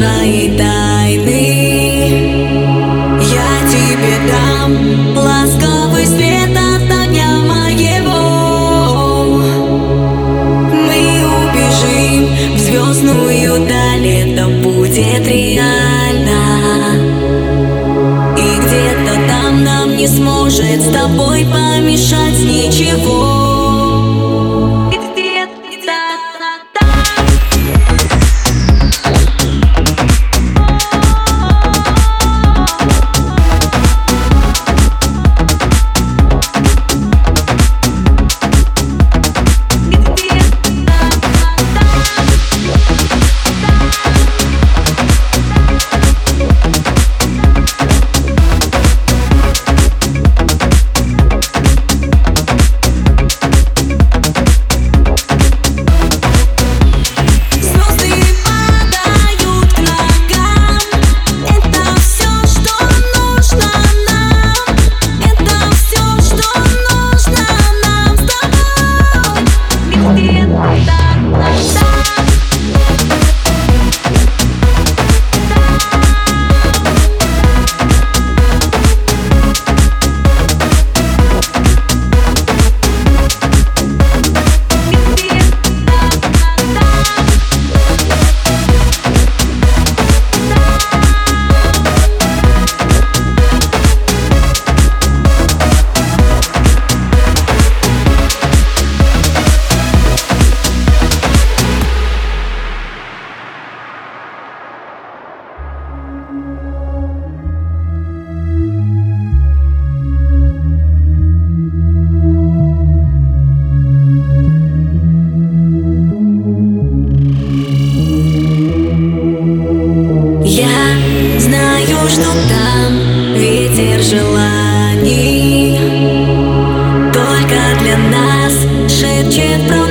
свои тайны Я тебе дам ласковый свет от огня моего. Мы убежим в звездную даль Это будет реально. И где-то там нам не сможет с тобой помешать ничего что там ветер желаний. Только для нас шепчет про